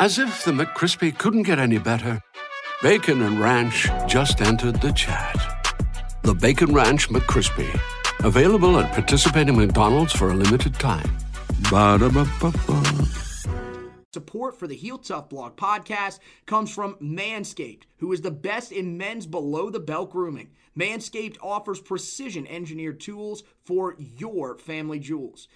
As if the McCrispy couldn't get any better, Bacon and Ranch just entered the chat. The Bacon Ranch McCrispy, available at participating McDonald's for a limited time. Ba-da-ba-ba-ba. Support for the Heel Tough Blog podcast comes from Manscaped, who is the best in men's below the belt grooming. Manscaped offers precision engineered tools for your family jewels.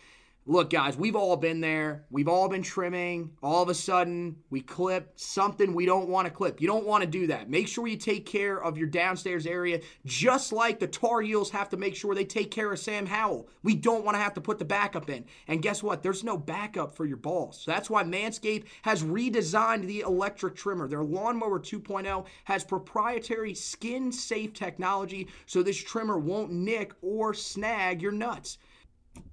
Look, guys, we've all been there. We've all been trimming. All of a sudden, we clip something we don't want to clip. You don't want to do that. Make sure you take care of your downstairs area, just like the Tar Heels have to make sure they take care of Sam Howell. We don't want to have to put the backup in. And guess what? There's no backup for your balls. So that's why Manscaped has redesigned the electric trimmer. Their Lawnmower 2.0 has proprietary skin safe technology, so this trimmer won't nick or snag your nuts.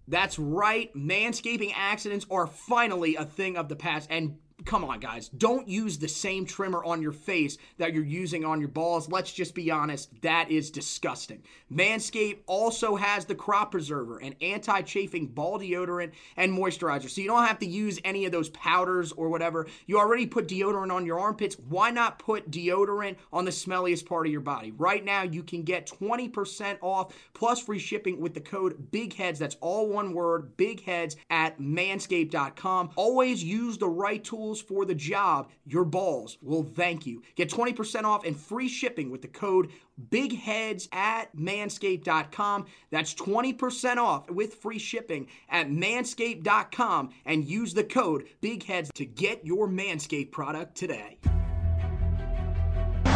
That's right, manscaping accidents are finally a thing of the past. And come on, guys, don't use the same trimmer on your face that you're using on your balls. Let's just be honest, that is disgusting. Manscaped also has the crop preserver, an anti chafing ball deodorant and moisturizer. So you don't have to use any of those powders or whatever. You already put deodorant on your armpits. Why not put deodorant on the smelliest part of your body? Right now, you can get 20% off plus free shipping with the code BIGHEADS. That's all one word, BIGHEADS at manscaped.com. Always use the right tools for the job. Your balls will thank you. Get 20% off and free shipping with the code BIGHEADS at manscaped.com. That's 20% off with free shipping at manscaped.com and use the code BIGHEADS to get your Manscaped product today.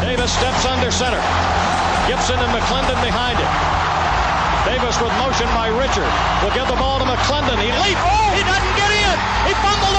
Davis steps under center. Gibson and McClendon behind him. Davis with motion by Richard. Will give the ball to McClendon. He leaps. Oh, he doesn't get in. He fumbled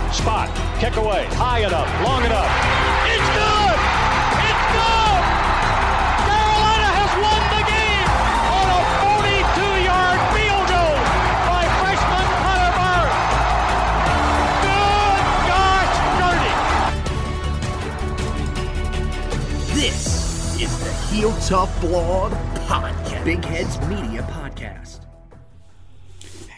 spot, kick away, high enough, long enough. It's good! It's good! Carolina has won the game on a 42-yard field goal by freshman Connor Barth. Good gosh, dirty! This is the Heel Tough Blog Podcast, Big Heads Media Podcast.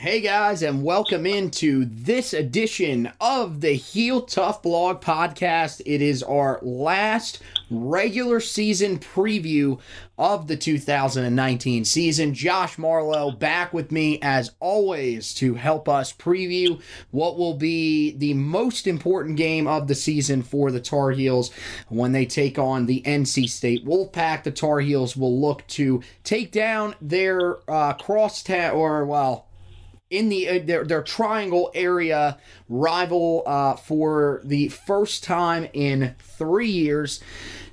Hey guys, and welcome into this edition of the Heel Tough Blog Podcast. It is our last regular season preview of the 2019 season. Josh Marlowe back with me as always to help us preview what will be the most important game of the season for the Tar Heels when they take on the NC State Wolfpack. The Tar Heels will look to take down their uh, crosstown, or well, in the uh, their, their triangle area rival uh, for the first time in three years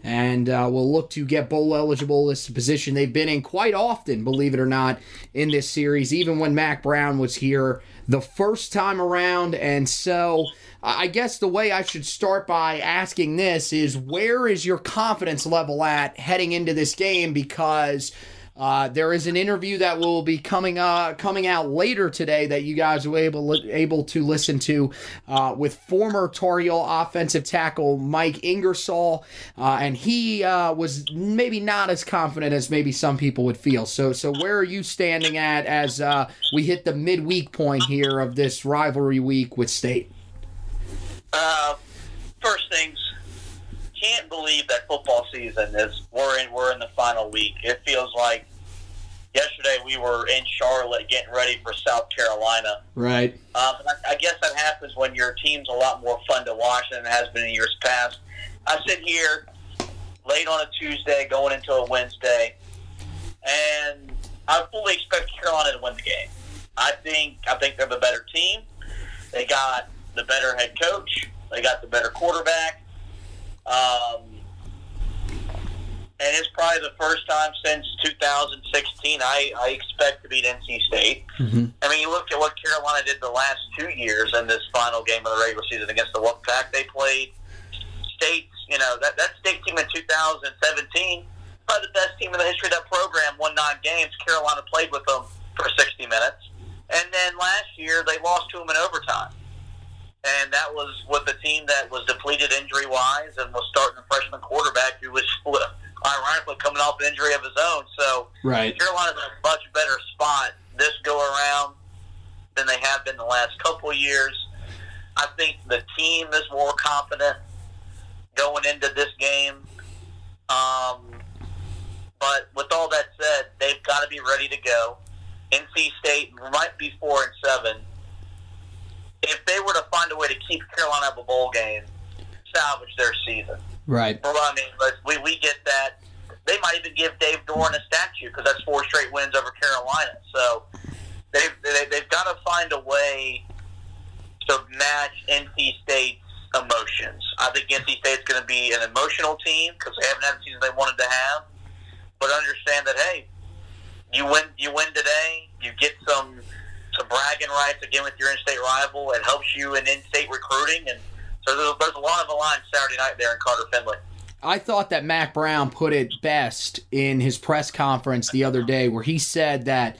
and uh, will look to get bowl eligible this position they've been in quite often believe it or not in this series even when Mack Brown was here the first time around and so I guess the way I should start by asking this is where is your confidence level at heading into this game? Because uh, there is an interview that will be coming uh, coming out later today that you guys will able able to listen to uh, with former Tar Heel offensive tackle Mike Ingersoll, uh, and he uh, was maybe not as confident as maybe some people would feel. So, so where are you standing at as uh, we hit the midweek point here of this rivalry week with State? First things, can't believe that football season is we're in we're in the final week. It feels like yesterday we were in Charlotte getting ready for South Carolina. Right. Um, I, I guess that happens when your team's a lot more fun to watch than it has been in years past. I sit here late on a Tuesday, going into a Wednesday, and I fully expect Carolina to win the game. I think I think they're the better team. They got the better head coach. They got the better quarterback. Um, and it's probably the first time since 2016 I, I expect to beat NC State. Mm-hmm. I mean, you look at what Carolina did the last two years in this final game of the regular season against the Wolfpack. They played State, you know, that, that State team in 2017, probably the best team in the history of that program, won nine games. Carolina played with them for 60 minutes. And then last year, they lost to them in overtime. And that was with a team that was depleted injury wise and was starting a freshman quarterback who was ironically coming off an injury of his own. So right. Carolina's in a much better spot this go around than they have been the last couple of years. I think the team is more confident going into this game. Um, but with all that said, they've got to be ready to go. NC State might be four and seven. If they were to find a way to keep Carolina out of a bowl game, salvage their season. Right. Well, I mean, we, we get that. They might even give Dave Doeren a statue because that's four straight wins over Carolina. So they've, they, they've got to find a way to match NC State's emotions. I think NC State's going to be an emotional team because they haven't had the season they wanted to have. But understand that, hey, you win you win today, you get some some bragging rights again with your in-state rival. It helps you in in-state recruiting and so there's, there's a lot of the line Saturday night there in Carter Finley. I thought that Mack Brown put it best in his press conference the other day, where he said that,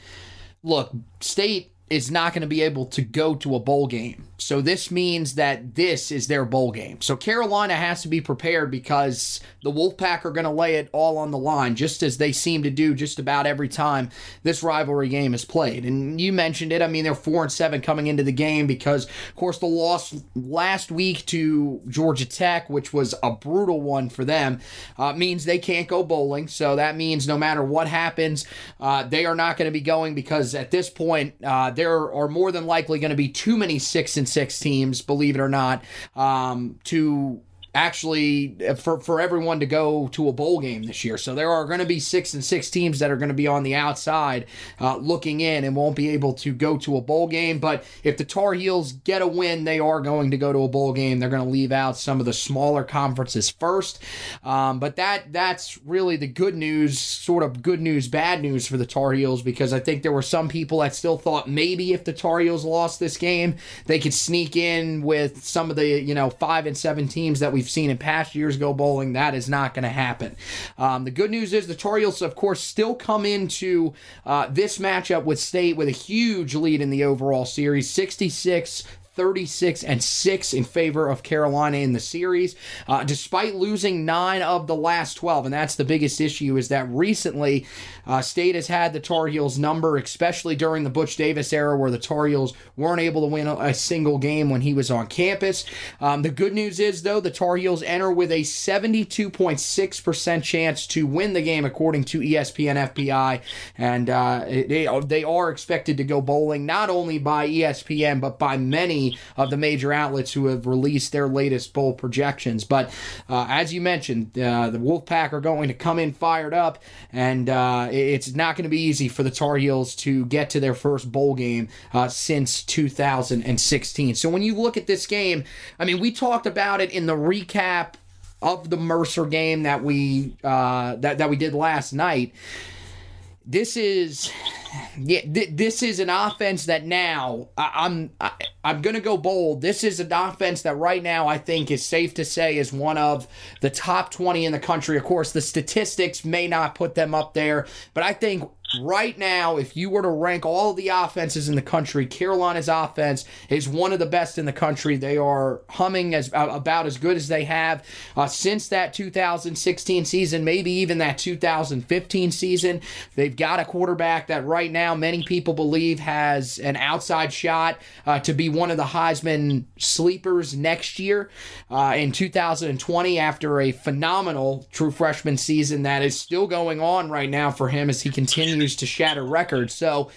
look, State is not going to be able to go to a bowl game. So this means that this is their bowl game. So Carolina has to be prepared because the Wolfpack are going to lay it all on the line, just as they seem to do just about every time this rivalry game is played. And you mentioned it. I mean, they're four and seven coming into the game because, of course, the loss last week to Georgia Tech, which was a brutal one for them, uh, means they can't go bowling. So that means no matter what happens, uh, they are not going to be going because at this point uh, there are more than likely going to be too many six and six teams, believe it or not, um, to actually for, for everyone to go to a bowl game this year. So there are going to be six and six teams that are going to be on the outside uh, looking in and won't be able to go to a bowl game. But if the Tar Heels get a win, they are going to go to a bowl game. They're going to leave out some of the smaller conferences first. Um, but that that's really the good news, sort of good news, bad news for the Tar Heels because I think there were some people that still thought maybe if the Tar Heels lost this game, they could sneak in with some of the you know five and seven teams that we we've seen in past years go bowling. That is not going to happen. Um, the good news is the Tar Heels, of course, still come into uh, this matchup with State with a huge lead in the overall series 66 36 and 6 in favor of Carolina in the series, uh, despite losing nine of the last 12. And that's the biggest issue is that recently uh, State has had the Tar Heels number, especially during the Butch Davis era where the Tar Heels weren't able to win a, single game when he was on campus. Um, the good news is, though, the Tar Heels enter with a 72.6% chance to win the game, according to ESPN FPI. And uh, they, they are expected to go bowling not only by ESPN, but by many of the major outlets who have released their latest bowl projections. But uh, as you mentioned, uh, the Wolfpack are going to come in fired up, and uh, it's not going to be easy for the Tar Heels to get to their first bowl game uh, since 2016. So when you look at this game, I mean, we talked about it in the recap of the Mercer game that we uh, that that we did last night. This is yeah, th- this is an offense that now I- am I- I'm gonna go bold. This is an offense that right now I think is safe to say is one of the top 20 in the country. Of course, the statistics may not put them up there, but I think right now, if you were to rank all the offenses in the country, Carolina's offense is one of the best in the country. They are humming as uh, about as good as they have uh, since that 2016 season, maybe even that 2015 season. They've got a quarterback that right now many people believe has an outside shot uh, to be one of the Heisman sleepers next year uh, in 2020 after a phenomenal true freshman season that is still going on right now for him as he continues continues to shatter records. So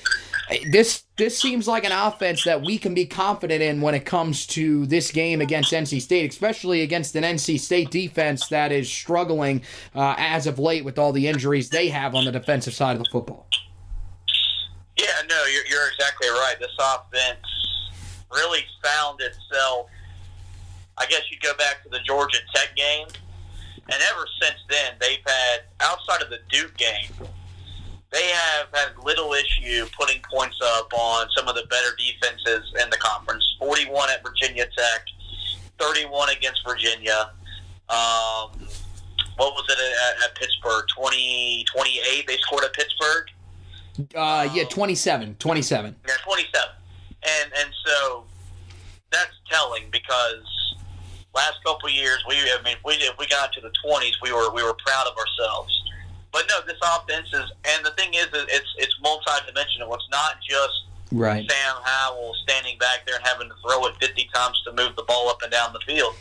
this this seems like an offense that we can be confident in when it comes to this game against NC State, especially against an NC State defense that is struggling uh, as of late with all the injuries they have on the defensive side of the football. Yeah, no, you're, you're exactly right. This offense really found itself. I guess you'd go back to the Georgia Tech game, and ever since then, they've had outside of the Duke game they have had little issue putting points up on some of the better defenses in the conference. 41 at Virginia Tech, 31 against Virginia. Um, what was it at, at Pittsburgh? 20, 28 they scored at Pittsburgh? Uh, yeah, 27. 27. Yeah, 27. And, and so that's telling because last couple years, we I mean, if we, if we got to the 20s, we were, we were proud of ourselves but no, this offense is, and the thing is, it's it's multi-dimensional. It's not just right. Sam Howell standing back there and having to throw it 50 times to move the ball up and down the field.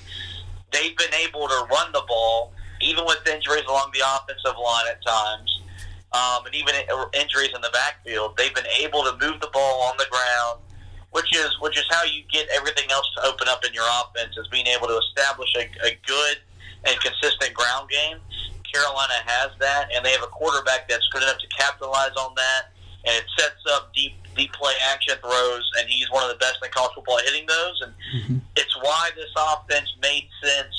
They've been able to run the ball, even with injuries along the offensive line at times, um, and even injuries in the backfield. They've been able to move the ball on the ground, which is which is how you get everything else to open up in your offense, is being able to establish a, a good and consistent ground game. Carolina has that, and they have a quarterback that's good enough to capitalize on that, and it sets up deep deep play action throws, and he's one of the best in college football at hitting those, and mm-hmm. it's why this offense made sense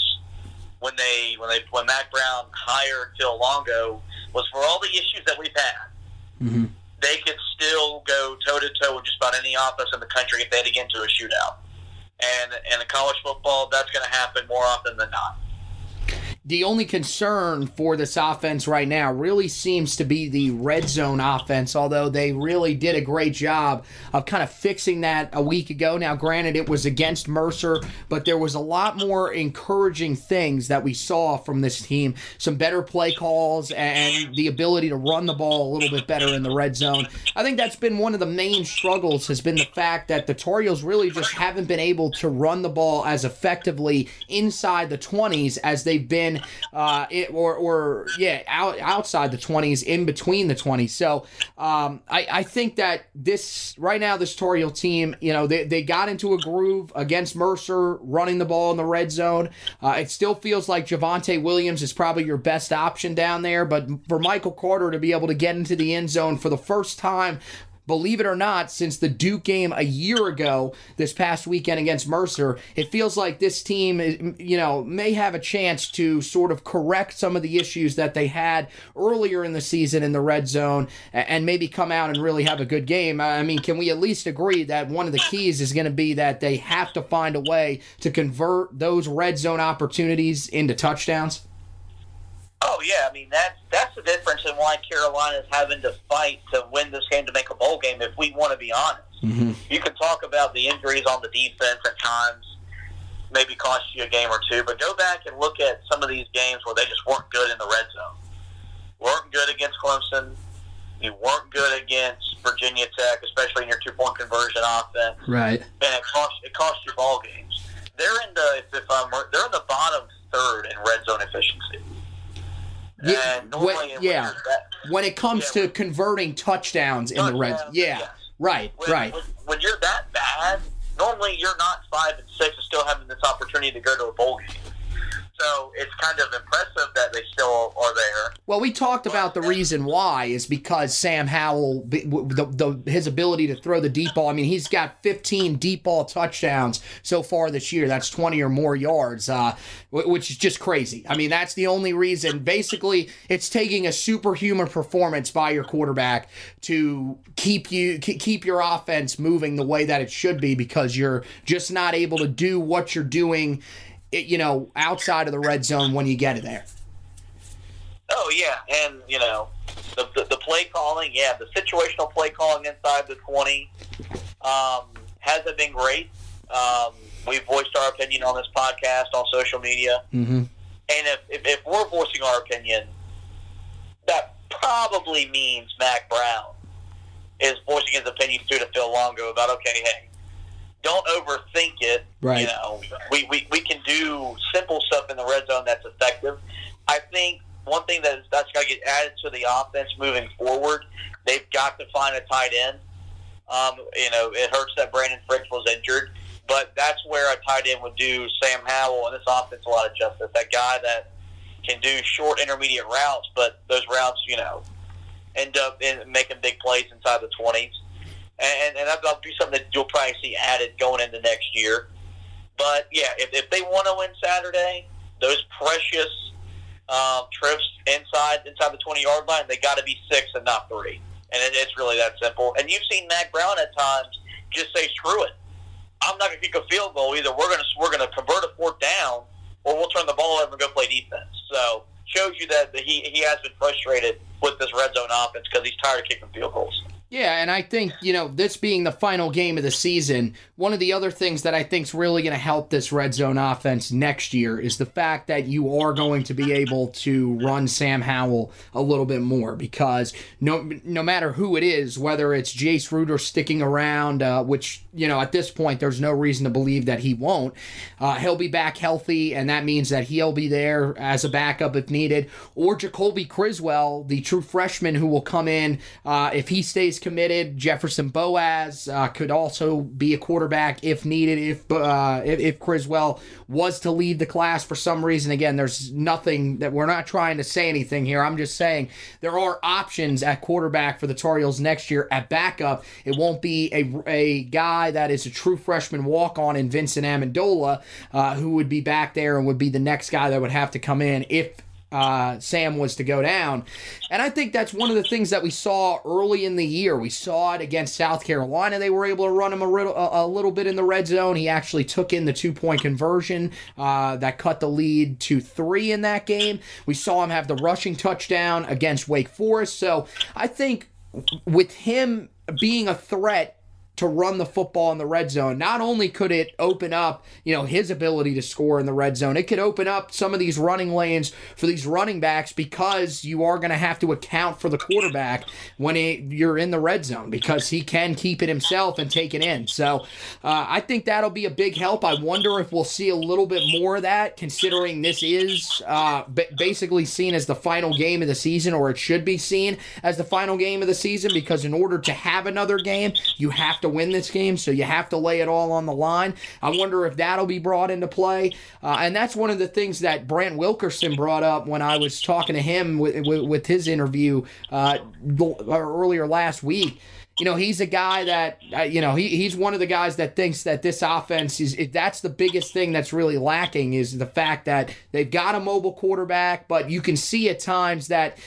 when they when they when Mack Brown hired Phil Longo was for all the issues that we've had. Mm-hmm. They could still go toe to toe with just about any offense in the country if they had to get into a shootout. And and in college football, that's going to happen more often than not the only concern for this offense right now really seems to be the red zone offense, although they really did a great job of kind of fixing that a week ago. Now, granted, it was against Mercer, but there was a lot more encouraging things that we saw from this team. Some better play calls and the ability to run the ball a little bit better in the red zone. I think that's been one of the main struggles has been the fact that the Tar really just haven't been able to run the ball as effectively inside the 20s as they've been uh, it, or or yeah, out, outside the twenties, in between the twenties. So um, I, I think that this right now, this Tar Heel team, you know, they, they got into a groove against Mercer, running the ball in the red zone. Uh, it still feels like Javonte Williams is probably your best option down there, but for Michael Carter to be able to get into the end zone for the first time believe it or not, since the Duke game a year ago, this past weekend against Mercer, it feels like this team, eh, you know, may have a chance to sort of correct some of the issues that they had earlier in the season in the red zone and maybe come out and really have a good game. I mean, can we at least agree that one of the keys is going to be that they have to find a way to convert those red zone opportunities into touchdowns? Oh yeah, I mean that's that's the difference in why Carolina is having to fight to win this game to make a bowl game. If we want to be honest, mm-hmm. you can talk about the injuries on the defense at times, maybe cost you a game or two, but go back and look at some of these games where they just weren't good in the red zone. weren't good against Clemson. You weren't good against Virginia Tech, especially in your two point conversion offense. Right. And it cost it cost you ball games. They're in the if, if I'm they're in the bottom third in red zone efficiency. Yeah, when, yeah. That, when it comes yeah, to when, converting touchdowns in the red, yeah, yes. right, when, right. When, you're that bad, normally you're not five and six and still having this opportunity to go to a bowl game. So it's kind of impressive that they still are there. Well, we talked about the reason why is because Sam Howell, the, the, his ability to throw the deep ball. I mean, he's got 15 deep ball touchdowns so far this year. That's 20 or more yards, uh, which is just crazy. I mean, that's the only reason. Basically, it's taking a superhuman performance by your quarterback to keep you keep your offense moving the way that it should be because you're just not able to do what you're doing you know, outside of the red zone when you get it there. Oh yeah, and you know, the, the, the play calling, yeah, the situational play calling inside the twenty um, hasn't been great. Um, we've voiced our opinion on this podcast on social media, mm-hmm. and if, if, if we're voicing our opinion, that probably means Mack Brown is voicing his opinion through to Phil Longo about okay, hey, don't overthink it. Right. You know, we, we, we can do simple stuff in the red zone that's effective. I think one thing that is, that's got to get added to the offense moving forward, They've got to find a tight end. Um, you know, it hurts that Brandon Fritz was injured, but that's where a tight end would do Sam Howell and this offense a lot of justice. That guy that can do short intermediate routes, but those routes, you know, end up in making big plays inside the 20s. And, and that'll be something that you'll probably see added going into next year. But yeah, if, if they want to win Saturday, those precious um, trips inside inside the 20 yard line, they got to be six and not three. And it, it's really that simple. And you've seen Mack Brown at times just say, "Screw it, I'm not going to kick a field goal either. We're going to we're going to convert a fourth down, or we'll turn the ball over and go play defense." So shows you that he he has been frustrated with this red zone offense because he's tired of kicking field goals. Yeah, and I think, you know, this being the final game of the season, one of the other things that I think is really going to help this red zone offense next year is the fact that you are going to be able to run Sam Howell a little bit more because no no matter who it is, whether it's Jace Ruder sticking around, uh, which, you know, at this point there's no reason to believe that he won't, uh, he'll be back healthy, and that means that he'll be there as a backup if needed, or Jacoby Criswell, the true freshman who will come in uh, if he stays committed. Jefferson Boaz uh, could also be a quarterback if needed. If, uh, if if Criswell was to leave the class for some reason, again, there's nothing that we're not trying to say anything here. I'm just saying there are options at quarterback for the Tar Heels next year at backup. It won't be a a guy that is a true freshman walk on in Vincent Amendola, uh, who would be back there and would be the next guy that would have to come in if uh, Sam was to go down. And I think that's one of the things that we saw early in the year. We saw it against South Carolina. They were able to run him a, a little bit in the red zone. He actually took in the two point conversion uh, that cut the lead to three in that game. We saw him have the rushing touchdown against Wake Forest. So I think with him being a threat to run the football in the red zone. Not only could it open up, you know, his ability to score in the red zone, it could open up some of these running lanes for these running backs because you are going to have to account for the quarterback when it, you're in the red zone because he can keep it himself and take it in. So uh, I think that'll be a big help. I wonder if we'll see a little bit more of that considering this is uh, basically seen as the final game of the season or it should be seen as the final game of the season because in order to have another game, you have to win this game, so you have to lay it all on the line. I wonder if that'll be brought into play. Uh, and that's one of the things that Brant Wilkerson brought up when I was talking to him with, with, with his interview uh, earlier last week you know, he's a guy that, uh, you know, he, he's one of the guys that thinks that this offense is, that's the biggest thing that's really lacking is the fact that they've got a mobile quarterback, but you can see at times that,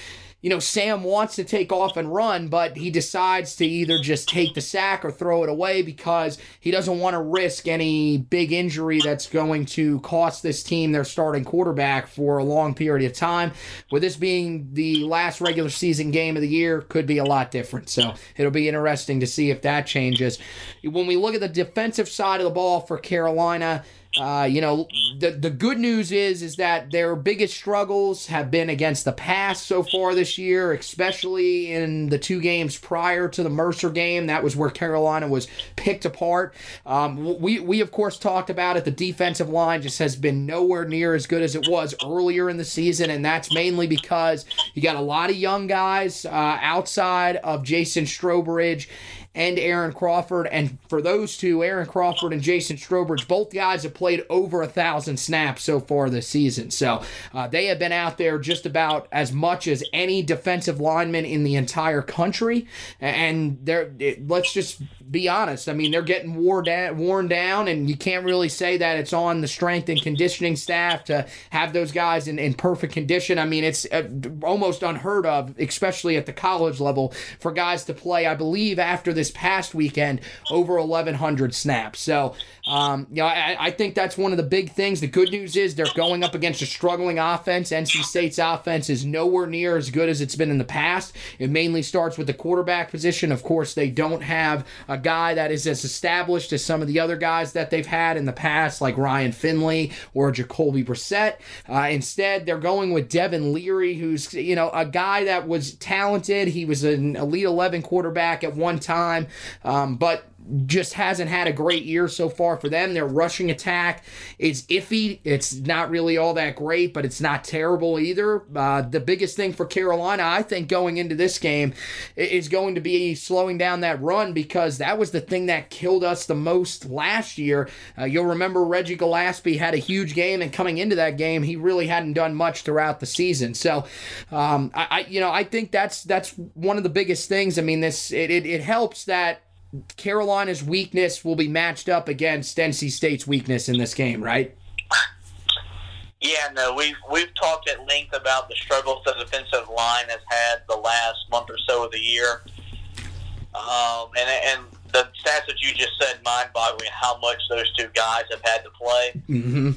you know, Sam wants to take off and run, but he decides to either just take the sack or throw it away because he doesn't want to risk any big injury that's going to cost this team their starting quarterback for a long period of time. With this being the last regular season game of the year, could be a lot different. So it'll be interesting to see if that changes. When we look at the defensive side of the ball for Carolina, uh, you know, the the good news is is that their biggest struggles have been against the pass so far this year, especially in the two games prior to the Mercer game. That was where Carolina was picked apart. Um, we we of course talked about it. The defensive line just has been nowhere near as good as it was earlier in the season, and that's mainly because you got a lot of young guys uh, outside of Jason Strowbridge and Aaron Crawford. And for those two, Aaron Crawford and Jason Strowbridge, both guys have played over a thousand snaps so far this season. So uh, they have been out there just about as much as any defensive lineman in the entire country. And they're let's just be honest. I mean, they're getting worn down, worn down, and you can't really say that it's on the strength and conditioning staff to have those guys in, in perfect condition. I mean, it's uh, almost unheard of, especially at the college level, for guys to play. I believe after this past weekend, over 1,100 snaps. So, um, you know, I, I think that's one of the big things. The good news is they're going up against a struggling offense. NC State's offense is nowhere near as good as it's been in the past. It mainly starts with the quarterback position. Of course, they don't have a guy that is as established as some of the other guys that they've had in the past, like Ryan Finley or Jacoby Brissett. Uh, instead, they're going with Devin Leary, who's you know a guy that was talented. He was an Elite 11 quarterback at one time, um, but just hasn't had a great year so far for them. Their rushing attack is iffy. It's not really all that great, but it's not terrible either. Uh, the biggest thing for Carolina, I think, going into this game is going to be slowing down that run because that was the thing that killed us the most last year. Uh, you'll remember Reggie Gallaspy had a huge game, and coming into that game, he really hadn't done much throughout the season. So, um, I, I, you know, I think that's that's one of the biggest things. I mean, this it, it, it helps that Carolina's weakness will be matched up against NC State's weakness in this game, right? Yeah, no, we've we've talked at length about the struggles the defensive line has had the last month or so of the year, um, and and the stats that you just said mind-boggling how much those two guys have had to play. Mm-hmm.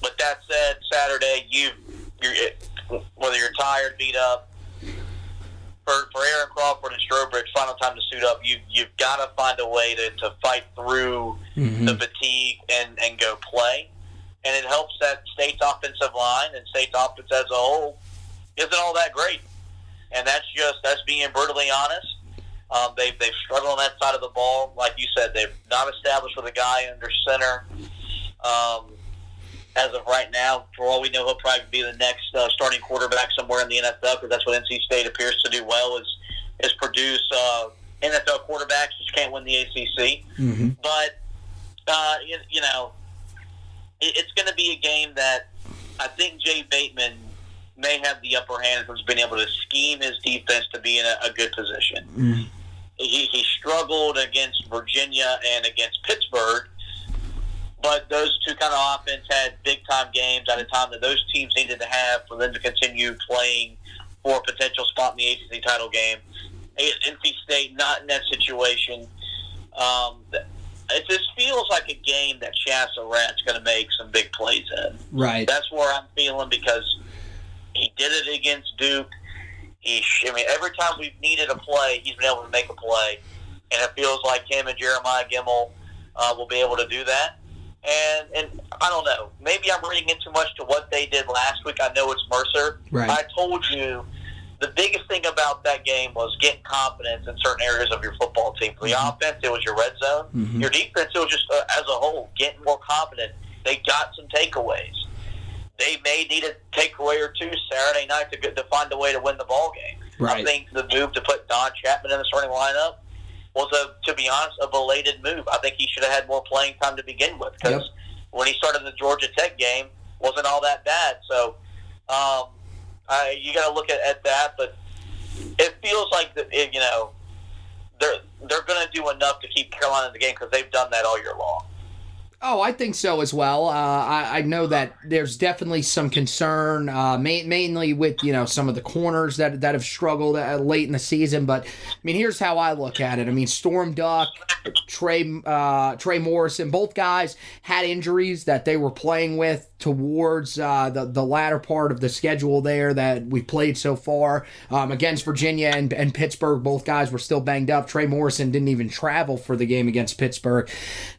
But that said, Saturday you you're whether you're tired, beat up, for, for Aaron Crawford and Strowbridge, final time to suit up, you you've got to find a way to, to fight through Mhm. the fatigue and, and go play. And it helps that State's offensive line and State's offense as a whole isn't all that great. And that's just that's being brutally honest. Um, they've they've struggled on that side of the ball, like you said. They've not established with a guy under center. Um, as of right now, for all we know, he'll probably be the next uh, starting quarterback somewhere in the NFL because that's what NC State appears to do well is is produce uh, NFL quarterbacks which can't win the ACC. Mm-hmm. But uh, you, you know, it, it's going to be a game that I think Jay Bateman may have the upper hand of being able to scheme his defense to be in a, a good position. Mm-hmm. He, he struggled against Virginia and against Pittsburgh, but those two kind of offense had big time games at a time that those teams needed to have for them to continue playing for a potential spot in the ACC title game. NC State not in that situation. Um, it just feels like a game that Chazz Surratt's going to make some big plays in. Right. That's where I'm feeling because he did it against Duke. He, I mean, every time we've needed a play, he's been able to make a play, and it feels like him and Jeremiah Gemmel uh, will be able to do that. And and I don't know, maybe I'm reading in too much to what they did last week. I know it's Mercer. Right. I told you the biggest thing about that game was getting confidence in certain areas of your football team. For the offense, it was your red zone. Mhm. Your defense, it was just uh, as a whole getting more confident. They got some takeaways. They may need a takeaway or two Saturday night to get, to find a way to win the ball game. I Right. think the move to put Don Chapman in the starting lineup was a, to be honest, a belated move. I think he should have had more playing time to begin with because Yep. when he started the Georgia Tech game, wasn't all that bad. So, um, I, you got to look at, at that. But it feels like that it, you know they're they're going to do enough to keep Carolina in the game because they've done that all year long. Oh, I think so as well. Uh, I, I know that there's definitely some concern, uh, ma- mainly with you know some of the corners that that have struggled uh, late in the season. But I mean, here's how I look at it. I mean, Storm Duck, Trey uh, Trey Morrison, both guys had injuries that they were playing with towards uh, the the latter part of the schedule there that we played so far um, against Virginia and, and Pittsburgh. Both guys were still banged up. Trey Morrison didn't even travel for the game against Pittsburgh.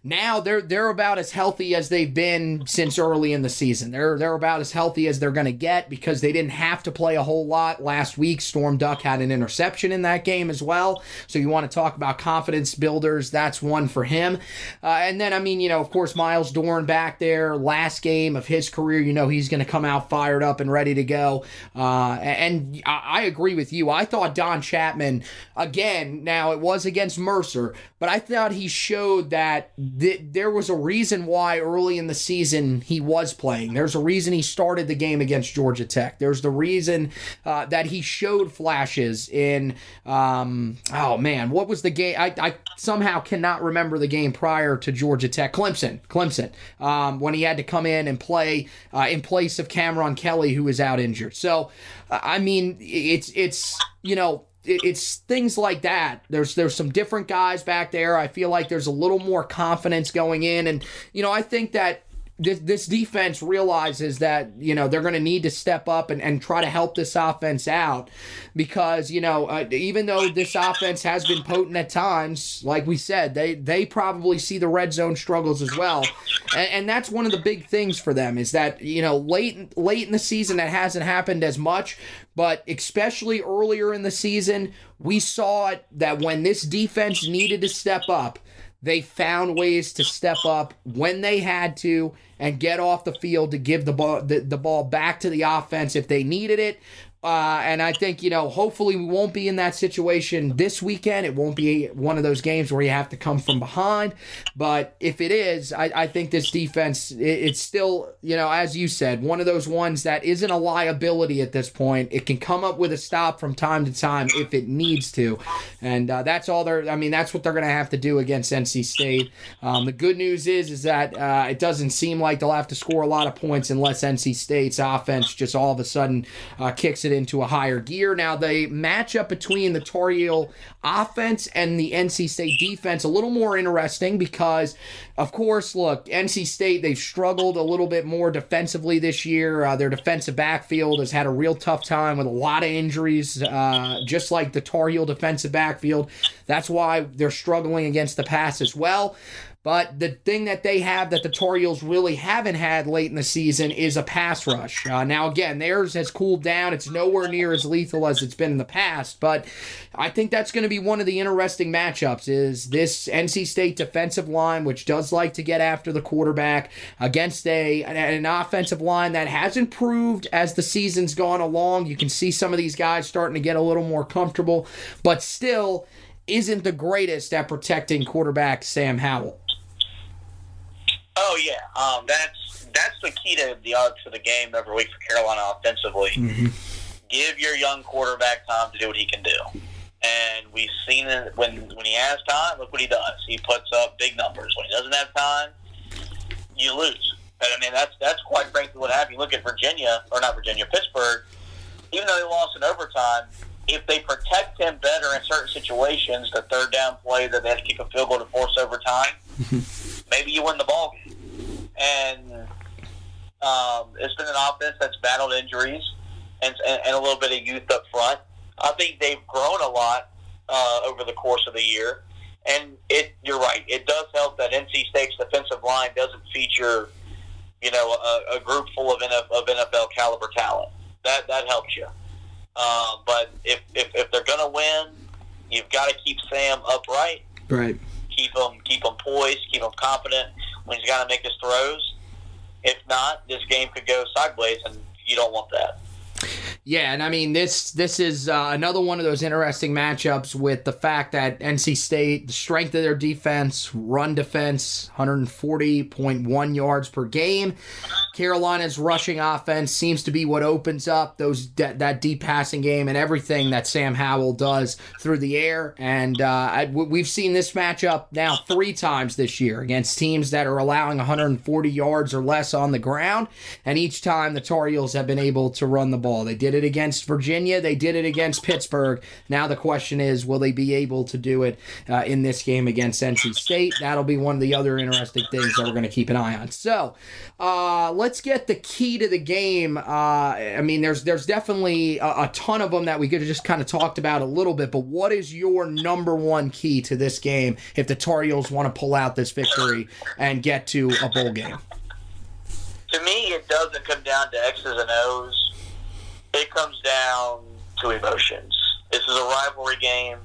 Now they're they're about as healthy as they've been since early in the season. They're they're about as healthy as they're going to get because they didn't have to play a whole lot last week. Storm Duck had an interception in that game as well. So you want to talk about confidence builders? That's one for him. Uh, and then I mean you know of course Myles Dorn back there last game of his career. You know he's going to come out fired up and ready to go. Uh, and I, I agree with you. I thought Don Chapman again. Now it was against Mercer, but I thought he showed that th- there was a reason why early in the season he was playing. There's a reason he started the game against Georgia Tech. There's the reason uh, that he showed flashes in. Um, oh man, what was the game? I, I somehow cannot remember the game prior to Georgia Tech. Clemson, Clemson, um, when he had to come in and play uh, in place of Cameron Kelly, who was out injured. So, I mean, it's it's you know it's things like that. There's there's some different guys back there. I feel like there's a little more confidence going in, and you know I think that this, this defense realizes that you know they're going to need to step up and, and try to help this offense out because you know uh, even though this offense has been potent at times like we said they they probably see the red zone struggles as well. And, and that's one of the big things for them is that you know late late in the season that hasn't happened as much but especially earlier in the season we saw it that when this defense needed to step up they found ways to step up when they had to and get off the field to give the ball the, the ball back to the offense if they needed it. Uh, and I think, you know, hopefully we won't be in that situation this weekend. It won't be one of those games where you have to come from behind. But if it is, I, I think this defense, it, it's still, you know, as you said, one of those ones that isn't a liability at this point. It can come up with a stop from time to time if it needs to. And uh, that's all they're, I mean, that's what they're going to have to do against NC State. Um, the good news is, is that uh, it doesn't seem like they'll have to score a lot of points unless NC State's offense just all of a sudden uh, kicks it into a higher gear. Now, the matchup between the Tar Heel offense and the NC State defense a little more interesting because, of course, look, NC State they've struggled a little bit more defensively this year. Uh, their defensive backfield has had a real tough time with a lot of injuries, uh, just like the Tar Heel defensive backfield. That's why they're struggling against the pass as well. But the thing that they have that the Tar really haven't had late in the season is a pass rush. Uh, now, again, theirs has cooled down. It's nowhere near as lethal as it's been in the past. But I think that's going to be one of the interesting matchups is this NC State defensive line, which does like to get after the quarterback, against a an offensive line that has improved as the season's gone along. You can see some of these guys starting to get a little more comfortable, but still isn't the greatest at protecting quarterback Sam Howell. Oh yeah, um, that's that's the key to the odds for the game every week for Carolina offensively. Mm-hmm. Give your young quarterback time to do what he can do, and we've seen it when when he has time. Look what he does. He puts up big numbers. When he doesn't have time, you lose. And I mean that's that's quite frankly what happened. You look at Virginia or not Virginia, Pittsburgh. Even though they lost in overtime, if they protect him better in certain situations, the third down play that they had to kick a field goal to force overtime, maybe you win the ball game. And um, it's been an offense that's battled injuries and, and, and a little bit of youth up front. I think they've grown a lot uh, over the course of the year. And it, you're right. It does help that NC State's defensive line doesn't feature, you know, a, a group full of NFL, of NFL caliber talent. That that helps you. Uh, but if, if, if they're going to win, you've got to keep Sam upright. Right. Keep him keep him poised. Keep him confident when he's got to make his throws. If not, this game could go sideways, and you don't want that. Yeah, and I mean this this is uh, another one of those interesting matchups with the fact that NC State, the strength of their defense, run defense, 140.1 yards per game. Carolina's rushing offense seems to be what opens up those that deep passing game and everything that Sam Howell does through the air. And uh, I, we've seen this matchup now three times this year against teams that are allowing 140 yards or less on the ground. And each time the Tar Heels have been able to run the ball. They did it against Virginia. They did it against Pittsburgh. Now the question is, will they be able to do it uh, in this game against NC State? That'll be one of the other interesting things that we're going to keep an eye on. So uh, let's get the key to the game. Uh, I mean, there's there's definitely a, a ton of them that we could have just kind of talked about a little bit. But what is your number one key to this game if the Tar Heels want to pull out this victory and get to a bowl game? To me, it doesn't come down to X's and O's. It comes down to emotions. This is a rivalry game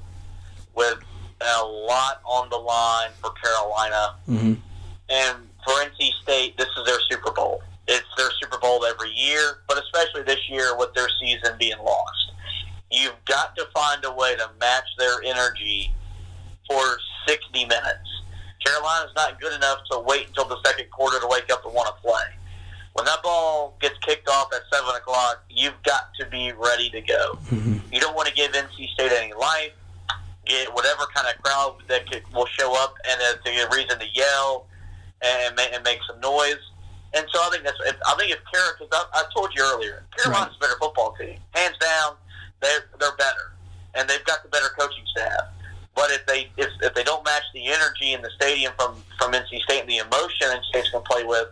with a lot on the line for Carolina. Mm-hmm. And for NC State, this is their Super Bowl. It's their Super Bowl every year, but especially this year with their season being lost. You've got to find a way to match their energy for 60 minutes. Carolina's not good enough to wait until the second quarter to wake up and want to play. When that ball gets kicked off at 7 o'clock, you've got to be ready to go. Mm-hmm. You don't want to give NC State any life, get whatever kind of crowd that could, will show up and it's a reason to yell and, and make some noise. And so I think that's. If, I think if Carolina, because I, I told you earlier, Carolina's right. a better football team, hands down. They're they're better, and they've got the better coaching staff. But if they if, if they don't match the energy in the stadium from from NC State and the emotion NC State's going to play with,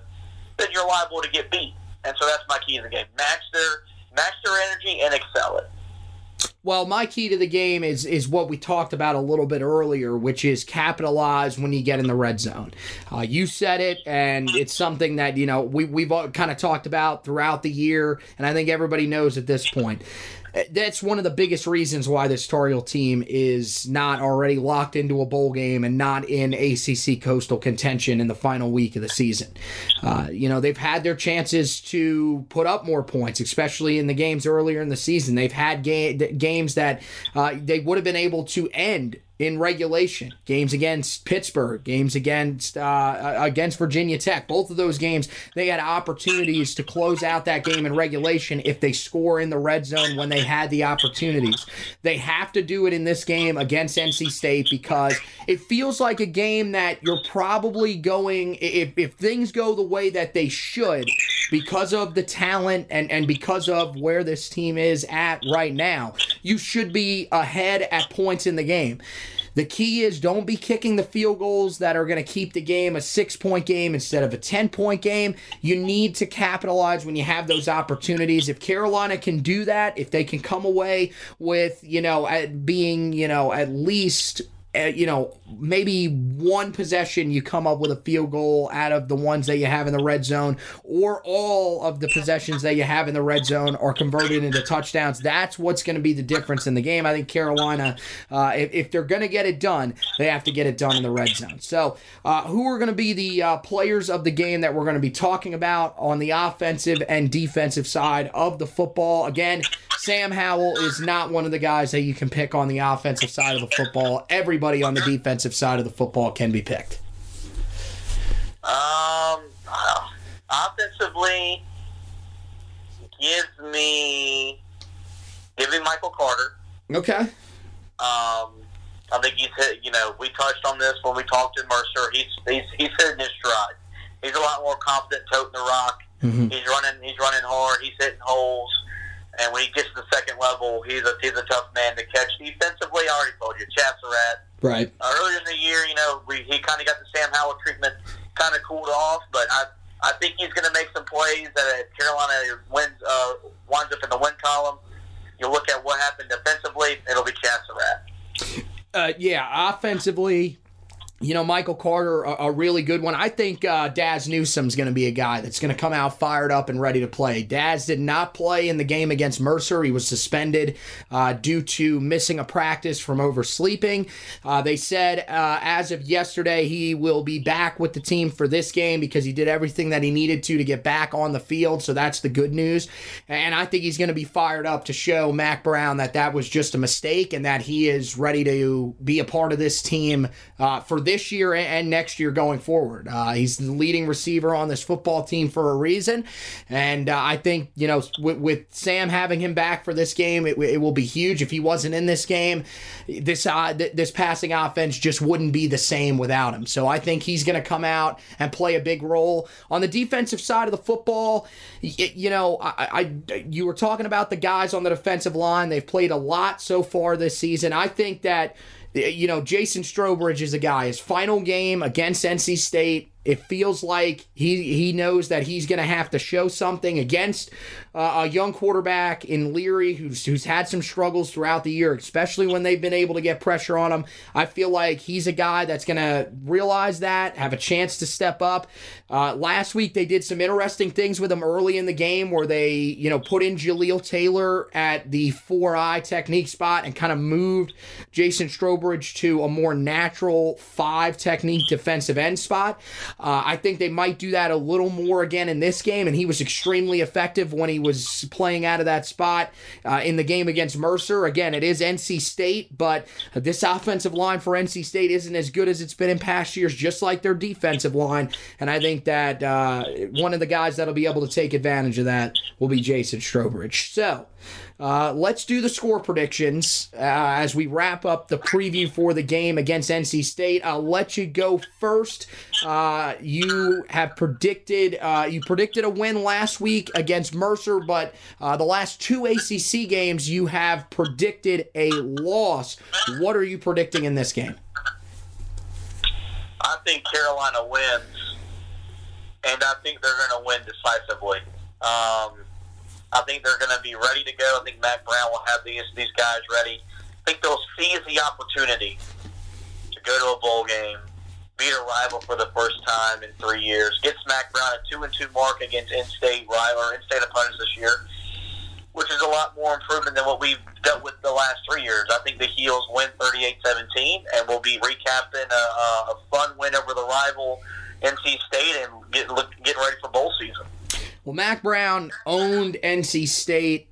then you're liable to get beat. And so that's my key to the game: match their match their energy and excel it. Well, my key to the game is is what we talked about a little bit earlier, which is capitalize when you get in the red zone. Uh, you said it, and it's something that you know we we've kind of talked about throughout the year, and I think everybody knows at this point. That's one of the biggest reasons why this Tar Heel team is not already locked into a bowl game and not in ACC coastal contention in the final week of the season. Uh, you know, they've had their chances to put up more points, especially in the games earlier in the season. They've had ga- games that uh, they would have been able to end in regulation. Games against Pittsburgh, games against uh, against Virginia Tech. Both of those games, they had opportunities to close out that game in regulation if they score in the red zone when they had the opportunities. They have to do it in this game against NC State because it feels like a game that you're probably going if, if things go the way that they should because of the talent and, and because of where this team is at right now, you should be ahead at points in the game. The key is don't be kicking the field goals that are going to keep the game a six point game instead of a 10 point game. You need to capitalize when you have those opportunities. If Carolina can do that, if they can come away with, you know, at being, you know, at least uh, you know, maybe one possession you come up with a field goal out of the ones that you have in the red zone, or all of the possessions that you have in the red zone are converted into touchdowns. That's what's going to be the difference in the game. I think Carolina, uh, if, if, they're going to get it done, they have to get it done in the red zone. So, uh, who are going to be the uh, players of the game that we're going to be talking about on the offensive and defensive side of the football? Again, Sam Howell is not one of the guys that you can pick on the offensive side of the football. Everybody on the defensive side of the football can be picked. Um, offensively, give me give me Michael Carter. Okay. Um, I think he's hit. You know, we touched on this when we talked to Mercer. He's he's he's hitting his stride. He's a lot more confident toting the rock. Mm-hmm. He's running. He's running hard. He's hitting holes. And when he gets to the second level, he's a he's a tough man to catch. Defensively, I already told you, Chazz Surratt. Right. Uh, earlier in the year, you know, we, he kind of got the Sam Howell treatment, kind of cooled off. But I I think he's going to make some plays that if Carolina wins uh, winds up in the win column, you look at what happened defensively, it'll be Chazz Surratt. Uh, yeah, offensively, you know, Michael Carter, a, a, really good one. I think uh, Dazz Newsome's going to be a guy that's going to come out fired up and ready to play. Dazz did not play in the game against Mercer. He was suspended uh, due to missing a practice from oversleeping. Uh, they said uh, as of yesterday, he will be back with the team for this game because he did everything that he needed to to get back on the field. So that's the good news. And I think he's going to be fired up to show Mack Brown that that was just a mistake and that he is ready to be a part of this team uh, for this this year and next year going forward. Uh, he's the leading receiver on this football team for a reason. And uh, I think, you know, with, with, Sam having him back for this game, it, it, will be huge. If he wasn't in this game, this, uh, th- this passing offense just wouldn't be the same without him. So I think he's going to come out and play a big role. On the defensive side of the football, you know, I, I you were talking about the guys on the defensive line. They've played a lot so far this season. I think that Uh, you know, Jason Strowbridge is a guy. His final game against NC State it feels like he he knows that he's going to have to show something against uh, a young quarterback in Leary who's who's had some struggles throughout the year, especially when they've been able to get pressure on him. I feel like he's a guy that's going to realize that, have a chance to step up. Uh, last week they did some interesting things with him early in the game where they you know put in Jaleel Taylor at the four eye technique spot and kind of moved Jason Strowbridge to a more natural five technique defensive end spot. Uh, I think they might do that a little more again in this game, and he was extremely effective when he was playing out of that spot uh, in the game against Mercer. Again, it is NC State, but this offensive line for NC State isn't as good as it's been in past years, just like their defensive line. And I think that uh, one of the guys that'll be able to take advantage of that will be Jason Strowbridge. So, uh, let's do the score predictions uh, as we wrap up the preview for the game against NC State. I'll let you go first. Uh, you have predicted uh, you predicted a win last week against Mercer, but uh, the last two ACC games you have predicted a loss. What are you predicting in this game? I think Carolina wins, and I think they're going to win decisively. Um, I think they're going to be ready to go. I think Mack Brown will have these these guys ready. I think they'll seize the opportunity to go to a bowl game, beat a rival for the first time in three years, get Mack Brown a two and two mark against in-state rival or in-state opponents this year, which is a lot more improvement than what we've dealt with the last three years. I think the Heels win 38-17 and will be recapping a, a fun win over the rival NC State and get, getting ready for bowl season. Well, Mack Brown owned NC State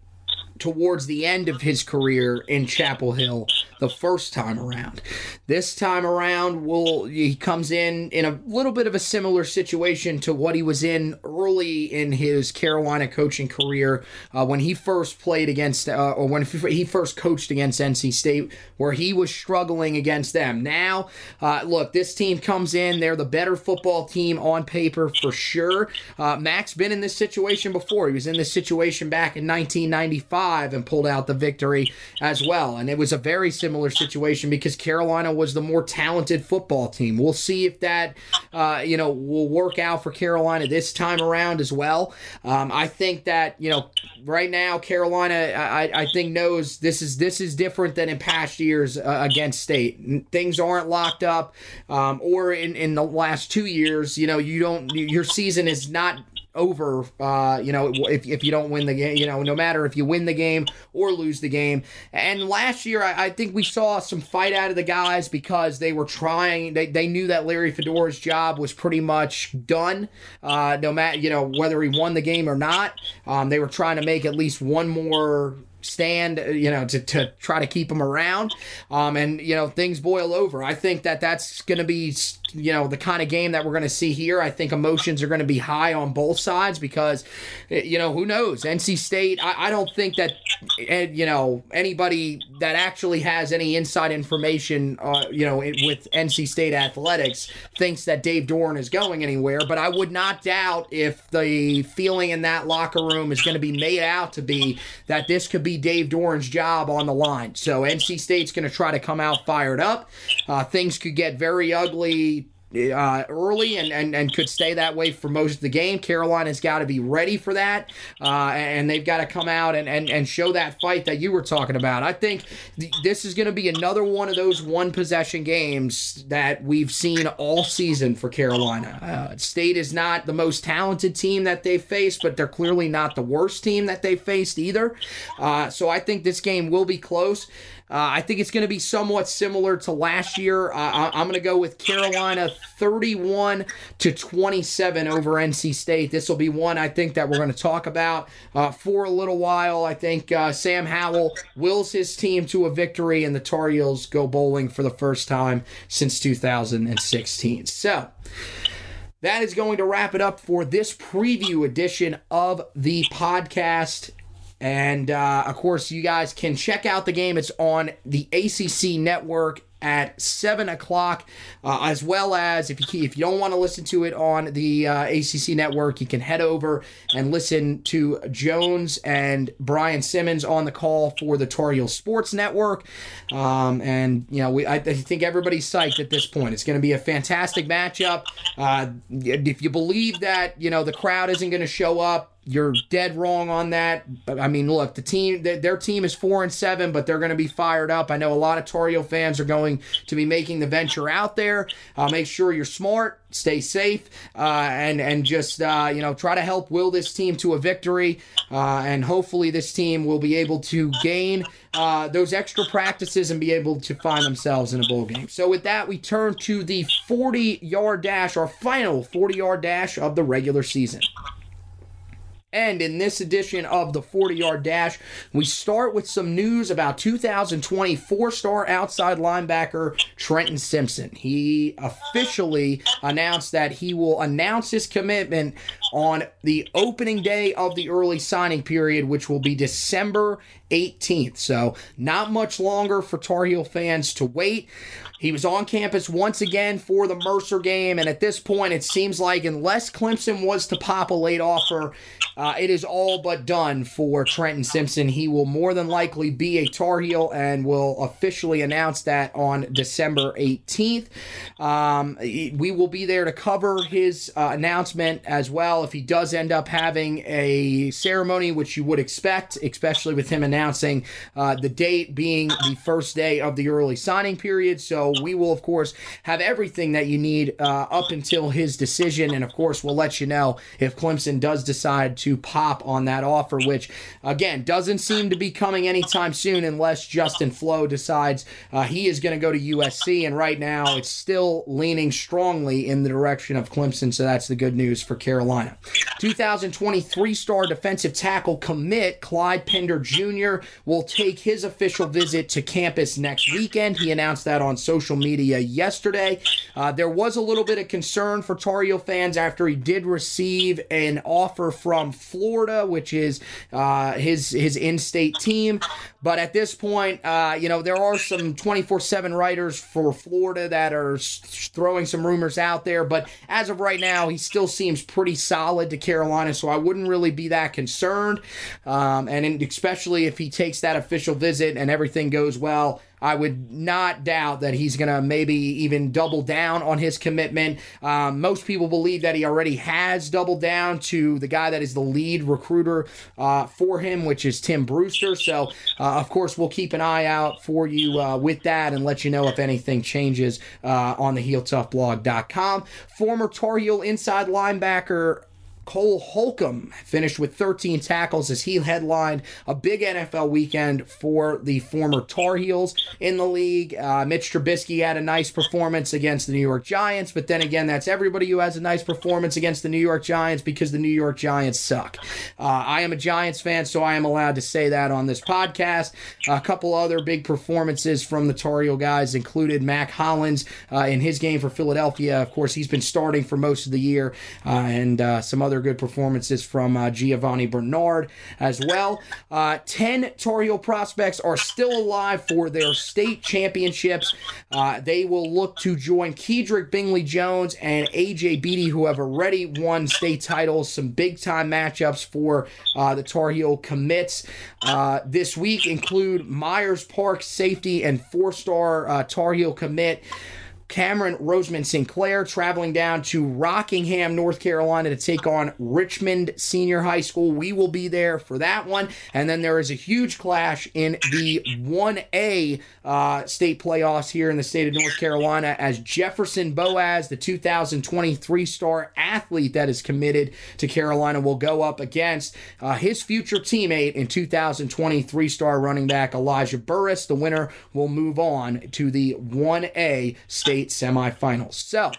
towards the end of his career in Chapel Hill the first time around. This time around, will he comes in in a little bit of a similar situation to what he was in early in his Carolina coaching career uh, when he first played against uh, or when he first coached against NC State, where he was struggling against them. Now, uh, look, this team comes in; they're the better football team on paper for sure. Uh, Mack's been in this situation before. He was in this situation back in 1995 and pulled out the victory as well, and it was a very similar similar situation because Carolina was the more talented football team. We'll see if that, uh, you know, will work out for Carolina this time around as well. Um, I think that you know, right now Carolina, I, I think knows this is this is different than in past years uh, against State. Things aren't locked up, um, or in in the last two years, you know, you don't your season is not over. Uh, you know, if, if you don't win the game, you know, no matter if you win the game or lose the game. And last year, I, I, think we saw some fight out of the guys because they were trying. They, they knew that Larry Fedora's job was pretty much done. Uh, no matter you know whether he won the game or not, um, they were trying to make at least one more stand, uh, you know, to, to try to keep him around. Um, and, you know, things boil over. I think that that's going to be, you know, the kind of game that we're going to see here. I think emotions are going to be high on both sides because, eh, you know, who knows? NC State, I, I don't think that, eh, you know, anybody that actually has any inside information, uh, you know, with NC State athletics thinks that Dave Doeren is going anywhere. But I would not doubt if the feeling in that locker room is going to be made out to be that this could be be Dave Doeren's job on the line. So NC State's going to try to come out fired up. Uh, things could get very ugly uh, early and, and, and could stay that way for most of the game. Carolina's got to be ready for that, uh, and they've got to come out and, and, and show that fight that you were talking about. I think th- this is going to be another one of those one possession games that we've seen all season for Carolina. Uh, State is not the most talented team that they've faced, but they're clearly not the worst team that they've faced either. Uh, so I think this game will be close. Uh, I think it's going to be somewhat similar to last year. Uh, I'm going to go with Carolina 31 to 27 over NC State. This will be one I think that we're going to talk about uh, for a little while. I think uh, Sam Howell wills his team to a victory, and the Tar Heels go bowling for the first time since 2016. So. That is going to wrap it up for this preview edition of the podcast. And uh, of course, you guys can check out the game. It's on the ACC network at 7 o'clock, uh, as well as if you, if you don't want to listen to it on the uh, ACC network, you can head over and listen to Jones and Brian Simmons on the call for the Tar Heel Sports Network. Um, and, you know, we, I, I, think everybody's psyched at this point. It's going to be a fantastic matchup. Uh, if you believe that, you know, the crowd isn't going to show up, you're dead wrong on that. I mean, look, the team, their team is four and seven, but they're going to be fired up. I know a lot of Torio fans are going to be making the venture out there. Uh, make sure you're smart, stay safe, uh, and and just uh, you know try to help will this team to a victory. Uh, and hopefully, this team will be able to gain uh, those extra practices and be able to find themselves in a bowl game. So with that, we turn to the 40 yard dash, our final 40 yard dash of the regular season. And in this edition of the 40 yard dash, we start with some news about 2020 four star outside linebacker Trenton Simpson. He officially announced that he will announce his commitment on the opening day of the early signing period, which will be December 18th. So, not much longer for Tar Heel fans to wait. He was on campus once again for the Mercer game, and at this point, it seems like unless Clemson was to pop a late offer, uh, it is all but done for Trenton Simpson. He will more than likely be a Tar Heel and will officially announce that on December 18th. Um, we will be there to cover his uh, announcement as well well if he does end up having a ceremony, which you would expect, especially with him announcing uh, the date being the first day of the early signing period. So we will, of course, have everything that you need uh, up until his decision. And of course, we'll let you know if Clemson does decide to pop on that offer, which, again, doesn't seem to be coming anytime soon unless Justin Flowe decides uh, he is going to go to USC. And right now, it's still leaning strongly in the direction of Clemson. So that's the good news for Carolina. 2023 star defensive tackle commit Clyde Pinder Jr. will take his official visit to campus next weekend. He announced that on social media yesterday. Uh, there was a little bit of concern for Tar Heel fans after he did receive an offer from Florida, which is uh, his his in-state team. But at this point, uh, you know there are some 24/7 writers for Florida that are throwing some rumors out there. But as of right now, he still seems pretty solid to Carolina, so I wouldn't really be that concerned. Um, and especially if he takes that official visit and everything goes well I would not doubt that he's going to maybe even double down on his commitment. Um, most people believe that he already has doubled down to the guy that is the lead recruiter uh, for him, which is Tim Brewster. So, uh, of course, we'll keep an eye out for you uh, with that and let you know if anything changes uh, on the HeelToughBlog.com. Former Tar Heel inside linebacker Cole Holcomb finished with 13 tackles as he headlined a big NFL weekend for the former Tar Heels in the league. Uh, Mitch Trubisky had a nice performance against the New York Giants, but then again, that's everybody who has a nice performance against the New York Giants because the New York Giants suck. Uh, I am a Giants fan, so I am allowed to say that on this podcast. A couple other big performances from the Tar Heel guys included Mack Hollins uh, in his game for Philadelphia. Of course, he's been starting for most of the year, uh, and uh, some other other good performances from uh, Giovani Bernard as well. Uh, 10 Tar prospects are still alive for their state championships. Uh, they will look to join Kedrick Bingley Jones and AJ Beatty, who have already won state titles. Some big time matchups for uh, the Tar Heel commits uh, this week include Myers Park safety and four star uh, Tar Heel commit. Cameron Roseman Sinclair traveling down to Rockingham, North Carolina to take on Richmond Senior High School. We will be there for that one. And then there is a huge clash in the 1A uh, state playoffs here in the state of North Carolina as Jefferson Boaz, the 2023 star athlete that is committed to Carolina, will go up against uh, his future teammate in 2023 star running back Elijah Burris. The winner will move on to the 1A state semifinals. So,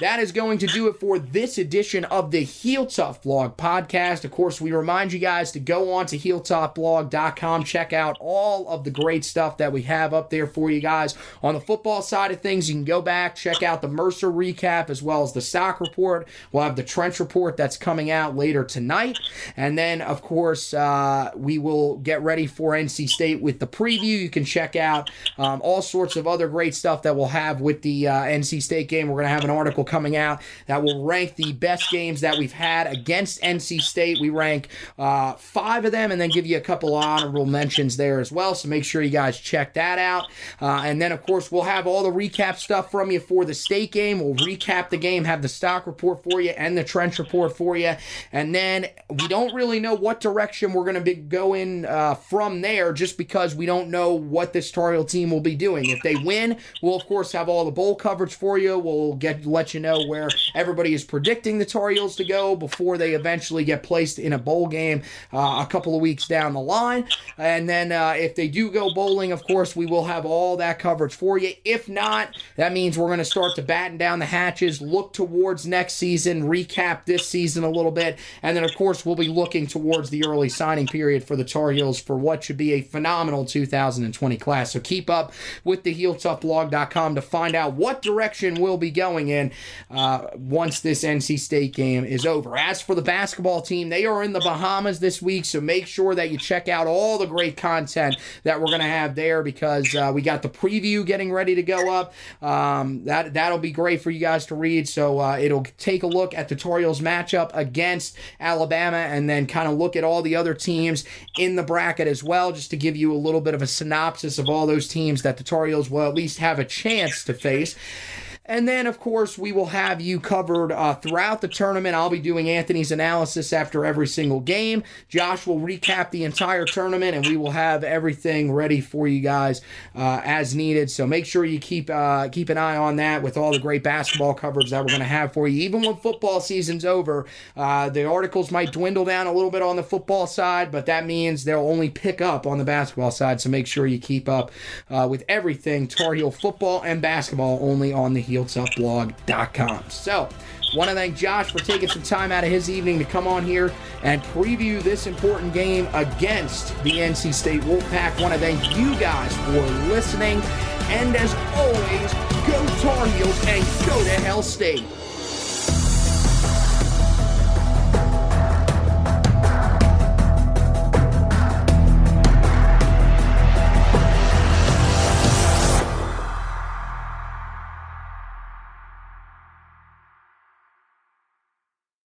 that is going to do it for this edition of the Heel Tough Blog podcast. Of course, we remind you guys to go on to HeelToughBlog.com, check out all of the great stuff that we have up there for you guys. On the football side of things, you can go back, check out the Mercer recap as well as the stock report. We'll have the trench report that's coming out later tonight. And then, of course, uh, we will get ready for NC State with the preview. You can check out um, all sorts of other great stuff that we'll have with the uh, NC State game. We're going to have an article coming out that will rank the best games that we've had against NC State. We rank uh, five of them and then give you a couple honorable mentions there as well. So make sure you guys check that out. Uh, and then, of course, we'll have all the recap stuff from you for the state game. We'll recap the game, have the stock report for you and the trench report for you. And then we don't really know what direction we're going to be going uh, from there just because we don't know what this Tar Heel team will be doing. If they win, we'll, of course, have all the bowl coverage for you. We'll get let you you know where everybody is predicting the Tar Heels to go before they eventually get placed in a bowl game uh, a couple of weeks down the line. And then uh, if they do go bowling, of course, we will have all that coverage for you. If not, that means we're going to start to batten down the hatches, look towards next season, recap this season a little bit, and then, of course, we'll be looking towards the early signing period for the Tar Heels for what should be a phenomenal 2020 class. So keep up with the HeelToughBlog.com to find out what direction we'll be going in uh, once this NC State game is over. As for the basketball team, they are in the Bahamas this week, so make sure that you check out all the great content that we're going to have there because uh, we got the preview getting ready to go up. Um, that that'll be great for you guys to read. So uh, it'll take a look at Tar matchup against Alabama, and then kind of look at all the other teams in the bracket as well, just to give you a little bit of a synopsis of all those teams that Tar will at least have a chance to face. And then, of course, we will have you covered uh, throughout the tournament. I'll be doing Anthony's analysis after every single game. Josh will recap the entire tournament, and we will have everything ready for you guys uh, as needed. So make sure you keep uh, keep an eye on that with all the great basketball coverage that we're going to have for you. Even when football season's over, uh, the articles might dwindle down a little bit on the football side, but that means they'll only pick up on the basketball side. So make sure you keep up uh, with everything Tar Heel football and basketball only on the HeelToughBlog.com. So, want to thank Josh for taking some time out of his evening to come on here and preview this important game against the NC State Wolfpack. Want to thank you guys for listening. And as always, go Tar Heels and go to Hell State.